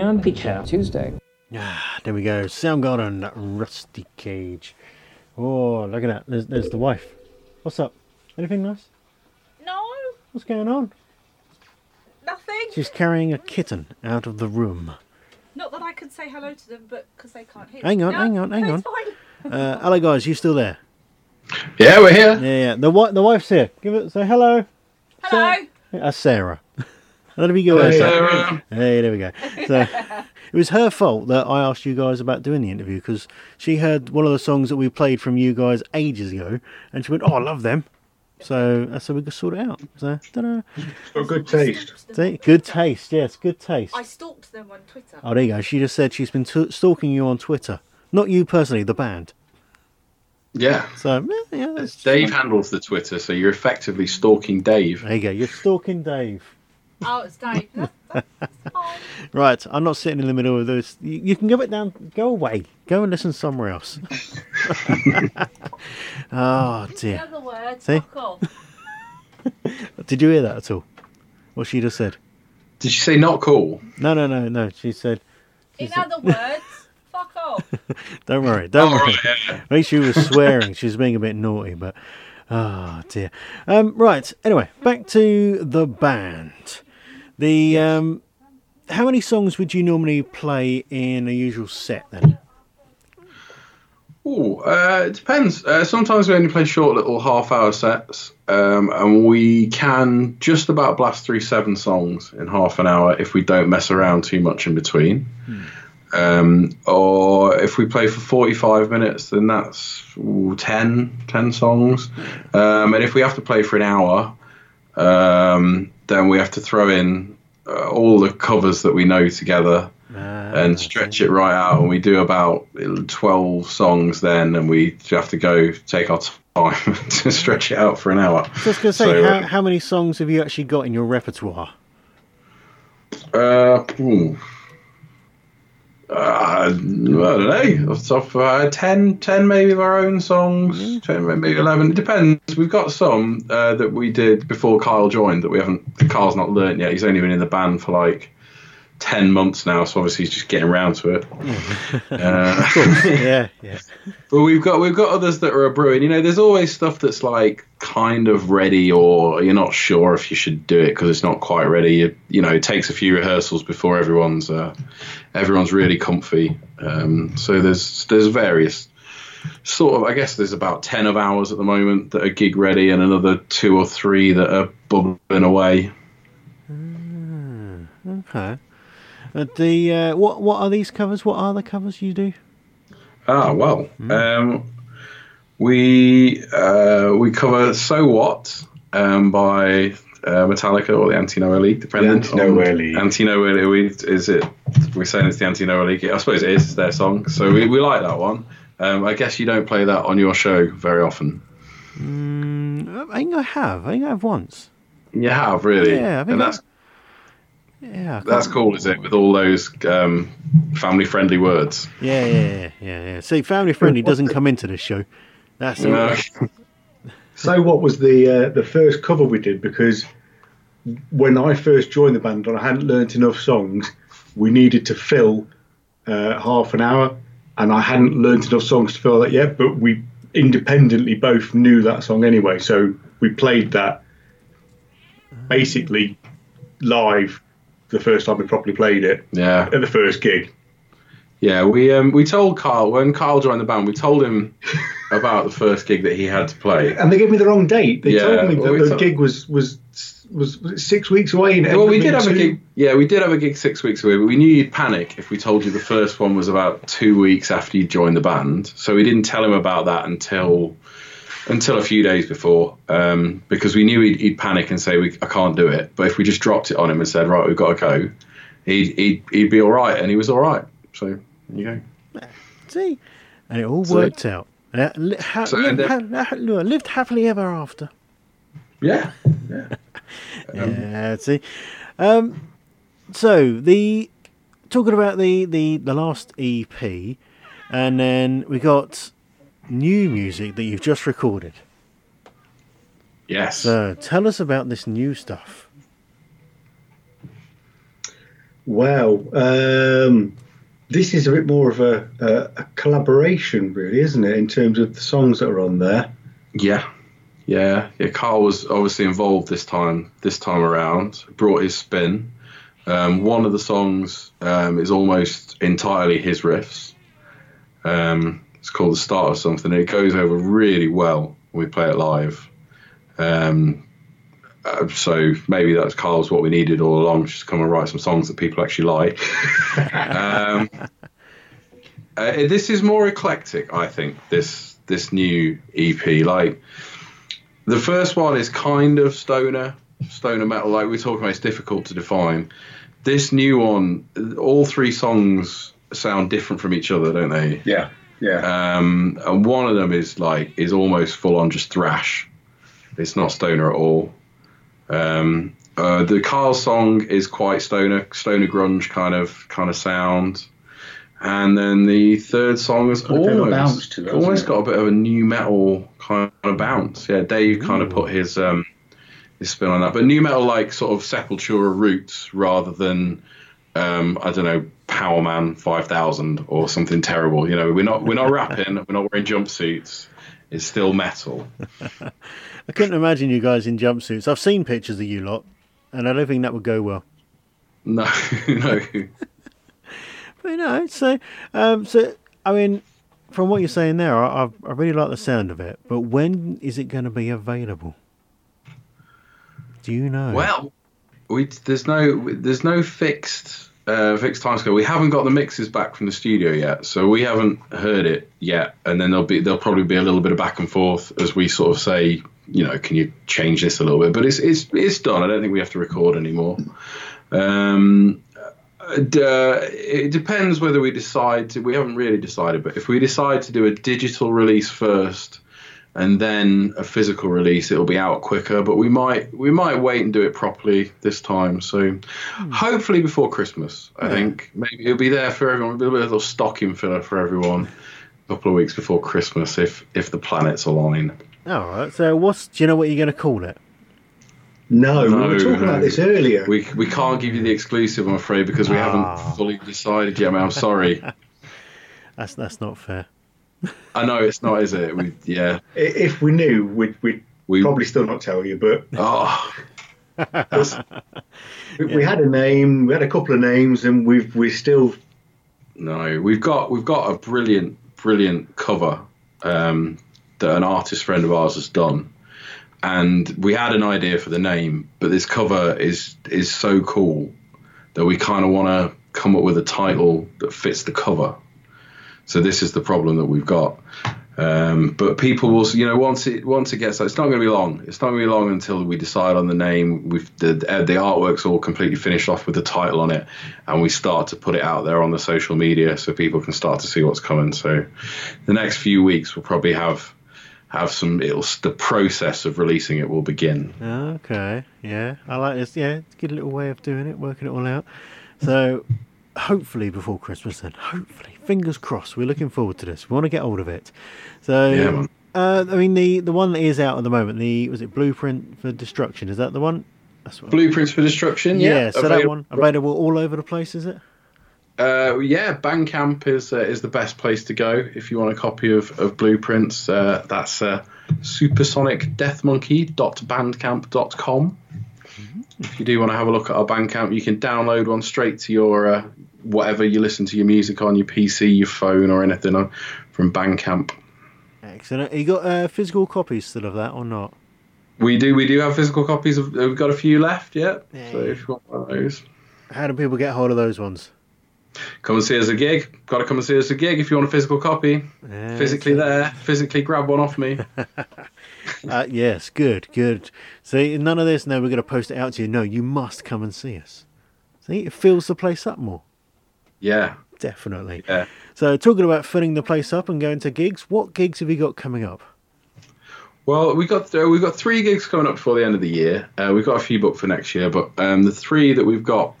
and punk. Feature Tuesday. Ah, there we go. Soundgarden, that rusty cage. Oh, look at that. There's, there's the wife. What's up? Anything nice? No, What's going on? nothing. She's carrying a kitten out of the room. Not that I could say hello to them, but because they can't hear. Hang on, No, hang on, hang no, on. it's fine. Uh, hello, guys. You still there? Yeah, we're here. Yeah, yeah. The wi- the wife's here. Give it. Say hello. Hello. That's Sarah. Let me go. Hey, with that. Sarah. Hey, there we go. So, it was her fault that I asked you guys about doing the interview because she heard one of the songs that we played from you guys ages ago, and she went, "Oh, I love them." So uh, I said we could sort it out. So ta-da. Got good taste. See, good taste. Yes, good taste. I stalked them on Twitter. Oh, there you go. She just said she's been t- stalking you on Twitter, not you personally, the band. Yeah. So yeah, yeah that's Dave handles the Twitter, so you're effectively stalking Dave. There you go. You're stalking Dave. Oh, it's Dave. That's, that's fine. Right, I'm not sitting in the middle of this. You, you can go it down. Go away. Go and listen somewhere else. oh In dear. other words, See? fuck off. Did you hear that at all? What she just said? Did she say not cool? No, no, no, no. She said, In other words, fuck off. "Don't worry, don't Oh, worry." right, yeah. At least she was swearing. she was being a bit naughty, but oh dear. Um, right. Anyway, back to the band. The um, how many songs would you normally play in a usual set then? Ooh, uh, it depends. Uh, sometimes we only play short little half-hour sets, um, and we can just about blast through seven songs in half an hour if we don't mess around too much in between. Um, or if we play for 45 minutes, then that's ooh, 10, 10 songs. Um, and if we have to play for an hour, um, then we have to throw in uh, all the covers that we know together and stretch it right out. And we do about 12 songs then, and we have to go take our time to stretch it out for an hour. I was going to say, So, how, how many songs have you actually got in your repertoire? Uh, ooh. Uh, I don't know. Off the top of head, 10, 10 maybe of our own songs, 10, maybe 11. It depends. We've got some uh, that we did before Kyle joined that we haven't, Kyle's not learnt yet. He's only been in the band for like 10 months now, so obviously he's just getting around to it. uh, yeah, yeah. But we've got we've got others that are a brewing. You know, there's always stuff that's like kind of ready, or you're not sure if you should do it because it's not quite ready. You, you know, it takes a few rehearsals before everyone's uh, everyone's really comfy. Um, so there's there's various sort of. I guess there's about ten of ours at the moment that are gig ready, and another two or three that are bubbling away. Okay. The uh, what what are these covers? What are the covers you do? Ah, well, um, we uh, we cover "So What" um, by uh, Metallica or the Anti-Nowhere League, depending The Anti-Nowhere on- League. Anti-Nowhere League is it? We're saying it's the Anti-Nowhere League. I suppose it is. It's their song, so we, we like that one. Um, I guess you don't play that on your show very often. Mm, I think I have. I think I have once. You have really, Yeah, I think and I- that's Yeah. That's cool, is it? With all those um, family-friendly words. Yeah, yeah, yeah, yeah, yeah. See, family friendly doesn't come into this show. That's No. So what was the uh, the first cover we did? Because when I first joined the band and I hadn't learnt enough songs, we needed to fill uh, half an hour, and I hadn't learnt enough songs to fill that yet. But we independently both knew that song anyway, so we played that basically live the first time we properly played it Yeah. at the first gig. Yeah, we um, we told Carl when Carl joined the band. We told him about the first gig that he had to play. And they gave me the wrong date. They Yeah, told me that well, we the told- gig was was was, was six weeks away. And Well, we did up have a gig. Yeah, we did have a gig six weeks away, but we knew you'd panic if we told you the first one was about two weeks after you joined the band. So we didn't tell him about that until until a few days before, um, because we knew he'd, he'd panic and say, we, "I can't do it." But if we just dropped it on him and said, "Right, we've got to go," he'd he'd, he'd be all right, and he was all right. So you go. See, and it all So- worked out. Uh, li- ha- So, lived, ha- lived happily ever after. Yeah, yeah. yeah, see. Um, so the talking about the, the the last EP, and then we got new music that you've just recorded. Yes. So tell us about this new stuff. Well, um, this is a bit more of a, a, a collaboration, really, isn't it, in terms of the songs that are on there? Yeah, yeah, yeah. Carl was obviously involved this time. This time around, brought his spin. Um, one of the songs um, is almost entirely his riffs. Um, it's called "The Start of Something." It goes over really well when we play it live. Um, uh, so maybe that's Carl's what we needed all along, just to come and write some songs that people actually like. um, uh, this is more eclectic, I think. This this new EP, like the first one, is kind of stoner stoner metal, like we are talking about. It's difficult to define. This new one, all three songs sound different from each other, don't they? Yeah, yeah. Um, and one of them is like is almost full on just thrash. It's not stoner at all. Um, uh, the Carl song is quite stoner, stoner grunge kind of kind of sound. And then the third song has Got a bit of a almost, it, almost it? got a bit of a nu metal kind of bounce. Yeah, Dave kind of put his um, his spin on that, but nu metal like sort of Sepultura roots rather than um, I don't know Powerman Five Thousand or something terrible. You know, we're not we're not rapping, we're not wearing jumpsuits. It's still metal. I couldn't imagine you guys in jumpsuits. I've seen pictures of you lot, and I don't think that would go well. No, no. But no, so um, so I mean, from what you're saying there, I, I I really like the sound of it. But when is it going to be available? Do you know? Well, we there's no there's no fixed uh, fixed time scale. We haven't got the mixes back from the studio yet, so we haven't heard it yet. And then there'll be there'll probably be a little bit of back and forth as we sort of say, you know, can you change this a little bit? But it's it's it's done. I don't think we have to record anymore. Um, uh, it depends whether we decide to. We haven't really decided, but if we decide to do a digital release first and then a physical release, it'll be out quicker. But we might we might wait and do it properly this time. So hopefully before Christmas, I think maybe it'll be there for everyone. It'll be a little stocking filler for everyone. A couple of weeks before Christmas, if if the planets align. All right. So what's do you know what you're going to call it? No, we No, were talking no. about this earlier. We we can't give you the exclusive, I'm afraid, because we Ah. haven't fully decided yet. Man, I'm sorry. That's that's not fair. I know it's not, is it? We yeah. If we knew, we'd, we'd We probably still not tell you. But oh we, we had a name, we had a couple of names, and we've we still no, we've got we've got a brilliant brilliant cover um, that an artist friend of ours has done, and we had an idea for the name, but this cover is is so cool that we kind of want to come up with a title that fits the cover. So this is the problem that we've got. Um, but people will, you know, once it once it gets, it's not going to be long. It's not going to be long until we decide on the name. We've the the artwork's all completely finished off with the title on it, and we start to put it out there on the social media so people can start to see what's coming. So the next few weeks we'll probably have have some. It'll the process of releasing it will begin. Okay. Yeah, I like this. Yeah, it's a good little way of doing it, working it all out. So hopefully before Christmas, then hopefully, fingers crossed. We're looking forward to this. We want to get hold of it. So. Yeah. Uh, I mean the the one that is out at the moment. The was it Blueprint for Destruction? Is that the one? That's what. Blueprints for Destruction. yeah, so that one available all over the place, is it? Uh, yeah, Bandcamp is uh, is the best place to go if you want a copy of, of Blueprints. Uh, that's uh, supersonicdeathmonkey.bandcamp.com. If you do want to have a look at our Bandcamp, you can download one straight to your uh, whatever you listen to your music on, your PC, your phone, or anything on, from Bandcamp. Excellent. You got uh, physical copies still of that or not? We do we do have physical copies of. We've got a few left yet. So Yeah. if you want one of those. How do people get hold of those ones? Come and see us a gig. Got to come and see us a gig if you want a physical copy. Yeah, Physically there, physically grab one off me. Uh, yes, good, good. See, none of this. No, we're going to post it out to you. No, you must come and see us. See, it fills the place up more. Yeah, Definitely. yeah. So, talking about filling the place up and going to gigs, what gigs have you got coming up? Well, we got uh, we've got three gigs coming up before the end of the year. Uh, we've got a few booked for next year, but um, the three that we've got,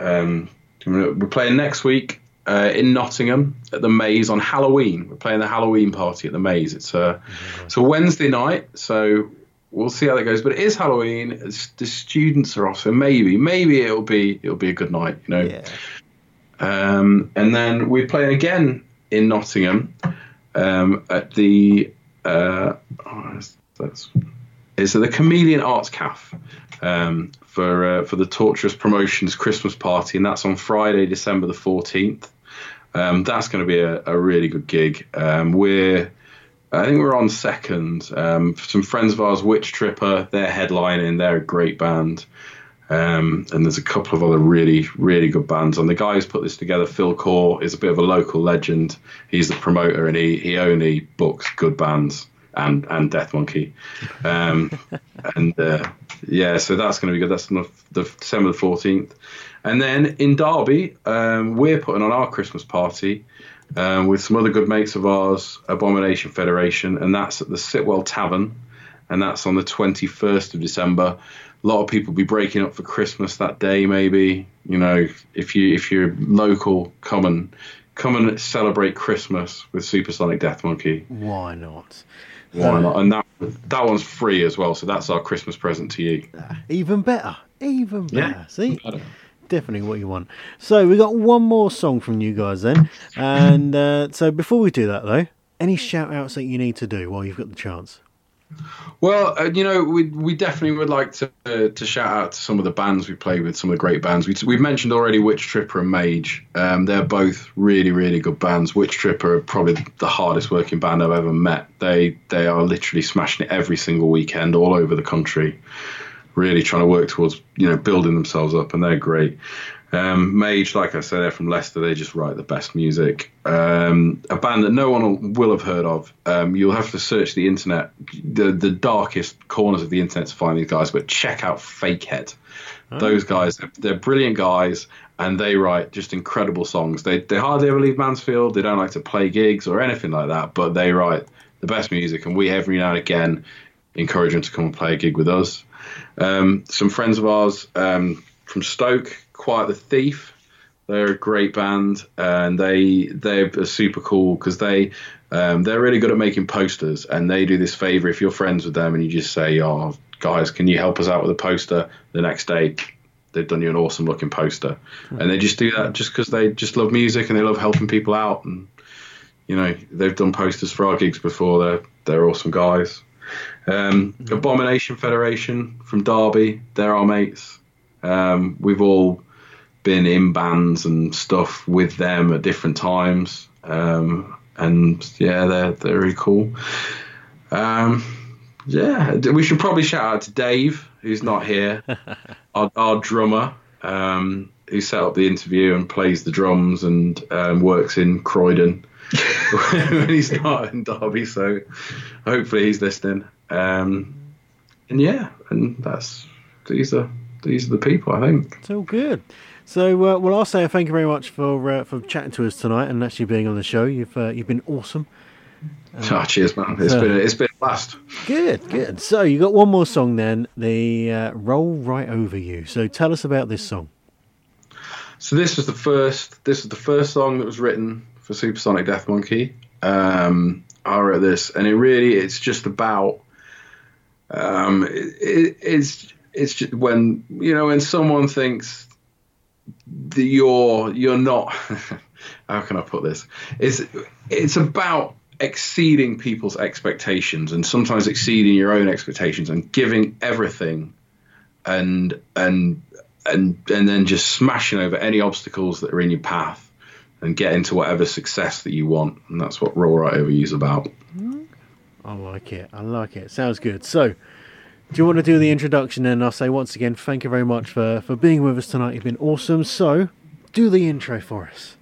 um, we're playing next week uh, in Nottingham at the Maze on Halloween. We're playing the Halloween party at the Maze. It's a it's a Wednesday night, so we'll see how that goes. But it is Halloween. It's, the students are off, so maybe maybe it'll be it'll be a good night, you know. Yeah. Um, and then we're playing again in Nottingham um, at the uh, oh, that's- that's it's at the Chameleon Arts Cafe um, for uh, for the Torturous Promotions Christmas party, and that's on Friday, December the fourteenth. Um, that's going to be a, a really good gig. Um, we're I think we're on second. Um, some friends of ours, Witch Tripper, they're headlining. They're a great band. Um, and there's a couple of other really, really good bands. And the guy who's put this together, Phil Core, is a bit of a local legend. He's the promoter, and he, he only books good bands and and Death Monkey. Um, and uh, yeah, so that's going to be good. That's on the, the December the 14th. And then in Derby, um, we're putting on our Christmas party um, with some other good mates of ours, Abomination Federation, and that's at the Sitwell Tavern, and that's on the 21st of December. A lot of people will be breaking up for Christmas that day, maybe. You know, if you if you're local, come and come and celebrate Christmas with Supersonic Death Monkey. Why not? Why not? And that that one's free as well, so that's our Christmas present to you. Even better. Even better. Yeah. See? Definitely what you want. So we got one more song from you guys then. And uh, so before we do that though, any shout outs that you need to do while you've got the chance? Well, uh, you know, we we definitely would like to uh, to shout out to some of the bands we played with, some of the great bands. We, we've mentioned already Witch Tripper and Mage. Um, they're both really, really good bands. Witch Tripper are probably the hardest working band I've ever met. They they are literally smashing it every single weekend all over the country, really trying to work towards you know building themselves up, and they're great. Um, Mage, like I said, they're from Leicester. They just write the best music. Um, a band that no one will have heard of. Um, you'll have to search the internet, the the darkest corners of the internet to find these guys. But check out Fakehead. Those guys, they're brilliant guys, and they write just incredible songs. They they hardly ever leave Mansfield. They don't like to play gigs or anything like that. But they write the best music, and we every now and again encourage them to come and play a gig with us. Um, some friends of ours um, from Stoke, Quiet the Thief. They're a great band, and they they're super cool because they um, they're really good at making posters, and they do this favor. If you're friends with them and you just say, "Oh, guys, can you help us out with a poster?" The next day, they've done you an awesome looking poster, and they just do that just because they just love music and they love helping people out, and you know they've done posters for our gigs before. They're they're awesome guys. Um, Abomination Federation from Derby, they're our mates. Um, we've all been in bands and stuff with them at different times, um, and yeah, they're they're really cool. Um, yeah, we should probably shout out to Dave, who's not here, our, our drummer, um, who set up the interview and plays the drums and um, works in Croydon when he's not in Derby. So hopefully he's listening. Um, and yeah, and that's these are these are the people I think. It's all good. So, uh, well, I'll say thank you very much for uh, for chatting to us tonight and actually being on the show. You've uh, you've been awesome. oh, cheers, man! It's so- been a, it's been a blast. Good, good. So you got one more song then, the uh, "Roll Right Over You." So tell us about this song. So this was the first. This was the first song that was written for Supersonic Death Monkey. Um, I wrote this, and it really it's just about. Um, it, it, it's it's just when you know when someone thinks that you're you're not. how can I put this? It's it's about exceeding people's expectations and sometimes exceeding your own expectations and giving everything and and and and then just smashing over any obstacles that are in your path and get into whatever success that you want. And that's what Roll Right Over You is about. I like it. I like it. Sounds good. So, do you want to do the introduction? And I'll say once again, thank you very much for for being with us tonight. You've been awesome. So, do the intro for us.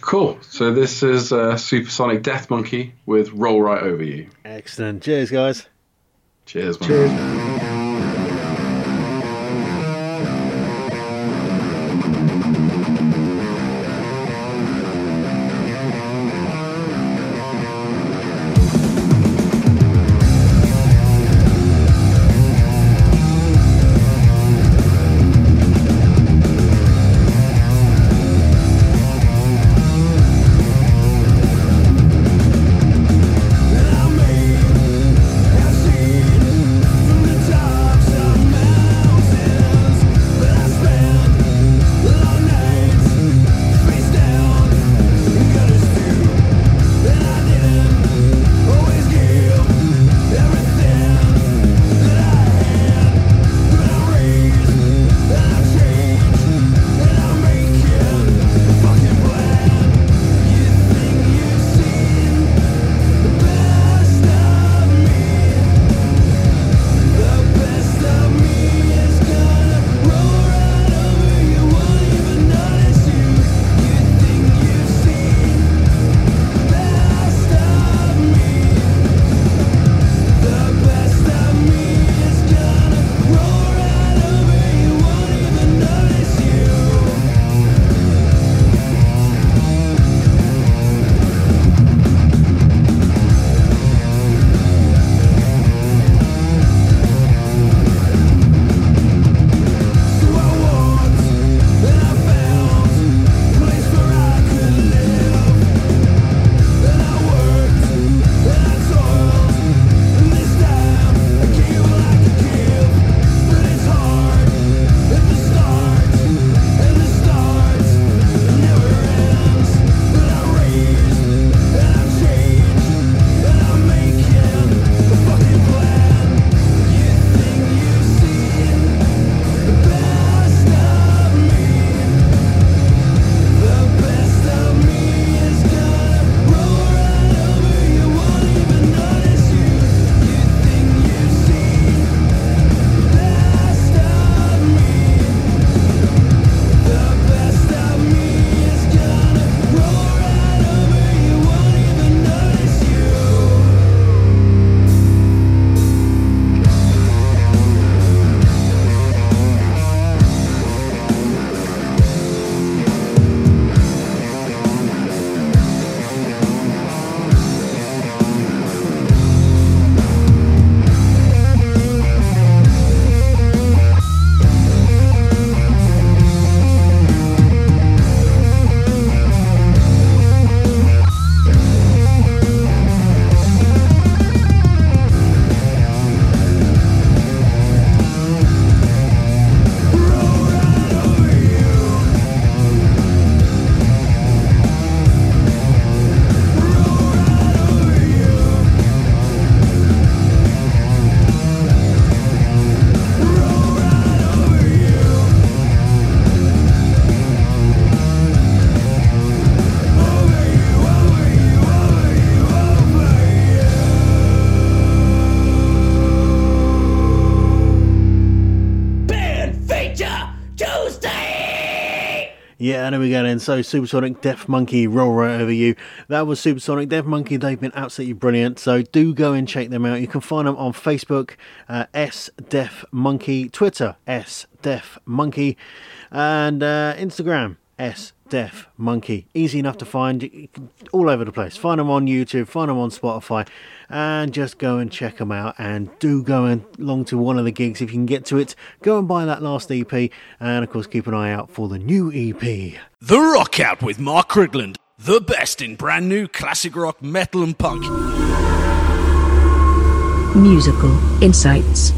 Cool. So this is uh, Supersonic Death Monkey with Roll Right Over You. Excellent. Cheers, guys. Cheers, man. I go then. So Supersonic Death Monkey roll right over you. That was Supersonic Death Monkey. They've been absolutely brilliant. So do go and check them out. You can find them on Facebook, uh, S Death Monkey, Twitter, S Death Monkey, and uh, Instagram, S Death Monkey. Easy enough to find, all over the place. Find them on YouTube, find them on Spotify, and just go and check them out. And do go and along to one of the gigs if you can get to it. Go and buy that last EP, and of course keep an eye out for the new EP. The Rock Out with Mark Krigland. The best in brand new classic rock, metal, and punk. Musical Insights.